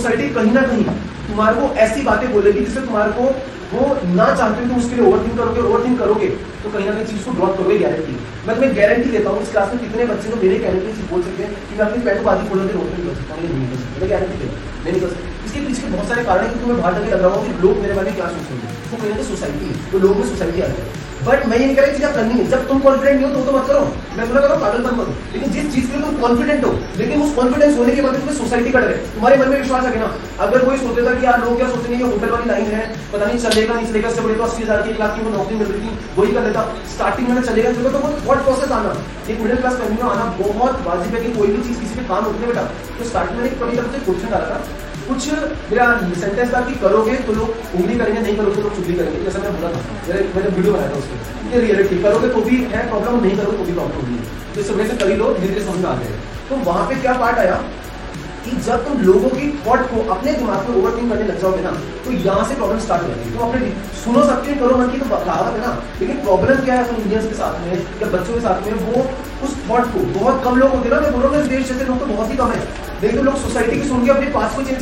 Society कहीं ना कहीं तुम्हारे को ऐसी बातें बोलेगी जिससे तुम्हारे को वो ना चाहते तुम उसके लिए ओवर थिंक करोगे ओवर थिंक करोगे तो कहीं ना कहीं चीज़ को ड्रॉप करोगे गारंटी मैं तुम्हें गारंटी देता हूँ इस क्लास में कितने बच्चे को मेरे कहने की चीज़ बोल सकते हैं कि मैं अपनी पैंट को आधी खोलने के रोक नहीं कर सकता नहीं कर सकता। गारंटी देता नहीं कर सकता। इसके पीछे बहुत सारे कारण है कि तुम्हें बाहर जाके लग रहा हूँ कि लोग मेरे बारे में क्या सोचेंगे वो कहीं ना सोसाइटी तो लोग में सोसाइटी आ जाए बट मैं ये कह रहा चीज़ें करनी है। जब तुम कॉन्फिडेंट नहीं हो तो, तो मत करो। मैं बोला करो पागलपन करो। लेकिन जिस चीज़ के कॉन्फिडेंट हो। लेकिन उस कॉन्फिडेंस होने के बाद तुम्हें सोसाइटी का डर है। तुम्हारे मन में विश्वास है ना अगर कोई सोचेगा कि यार लोग क्या सोचेंगे होटल वाली लाइन है, पता नहीं चलेगा नहीं चलेगा इससे बड़े तो अस्सी हज़ार की लाख की नौकरी मिल रही थी, वही कर देता स्टार्टिंग में चलेगा चलेगा तो बहुत प्रोसेस आना? एक मिडिल क्लास फैमिली में आना बहुत वाजिब है कि कोई भी चीज़ किसी पे काम होती है बेटा तो स्टार्टिंग में एक कभी से क्वेश्चन डाला था कुछ मेरा सेंटेंस था कि करोगे तो लोग उंगली करेंगे, नहीं करोगे तो लोग चुगली करेंगे। जैसा मैं बोला था मेरे मैंने वीडियो बनाया था उसके रियलिटी करोगे तो भी है प्रॉब्लम नहीं करोगे तो भी प्रॉब्लम नहीं है। तो सुबह से कभी लोग धीरे धीरे समझ आ गए। तो वहाँ पे क्या पार्ट आया? कि जब तुम लोगों की थॉट को अपने दिमाग में ओवर करने लग जाओगे ना तो यहाँ से प्रॉब्लम स्टार्ट हो जाएगी। तुम अपने सुनो सबके, करो मन की तो कहावत है ना। लेकिन प्रॉब्लम क्या है अपने इंडियंस के साथ में, या बच्चों के साथ में? वो उस थॉट को, बहुत कम लोग होते हैं ना, मैं बोल हूँ देश जैसे लोग तो बहुत ही कम है। लेकिन लोग सोसाइटी की सुन के अपने पास को चेंज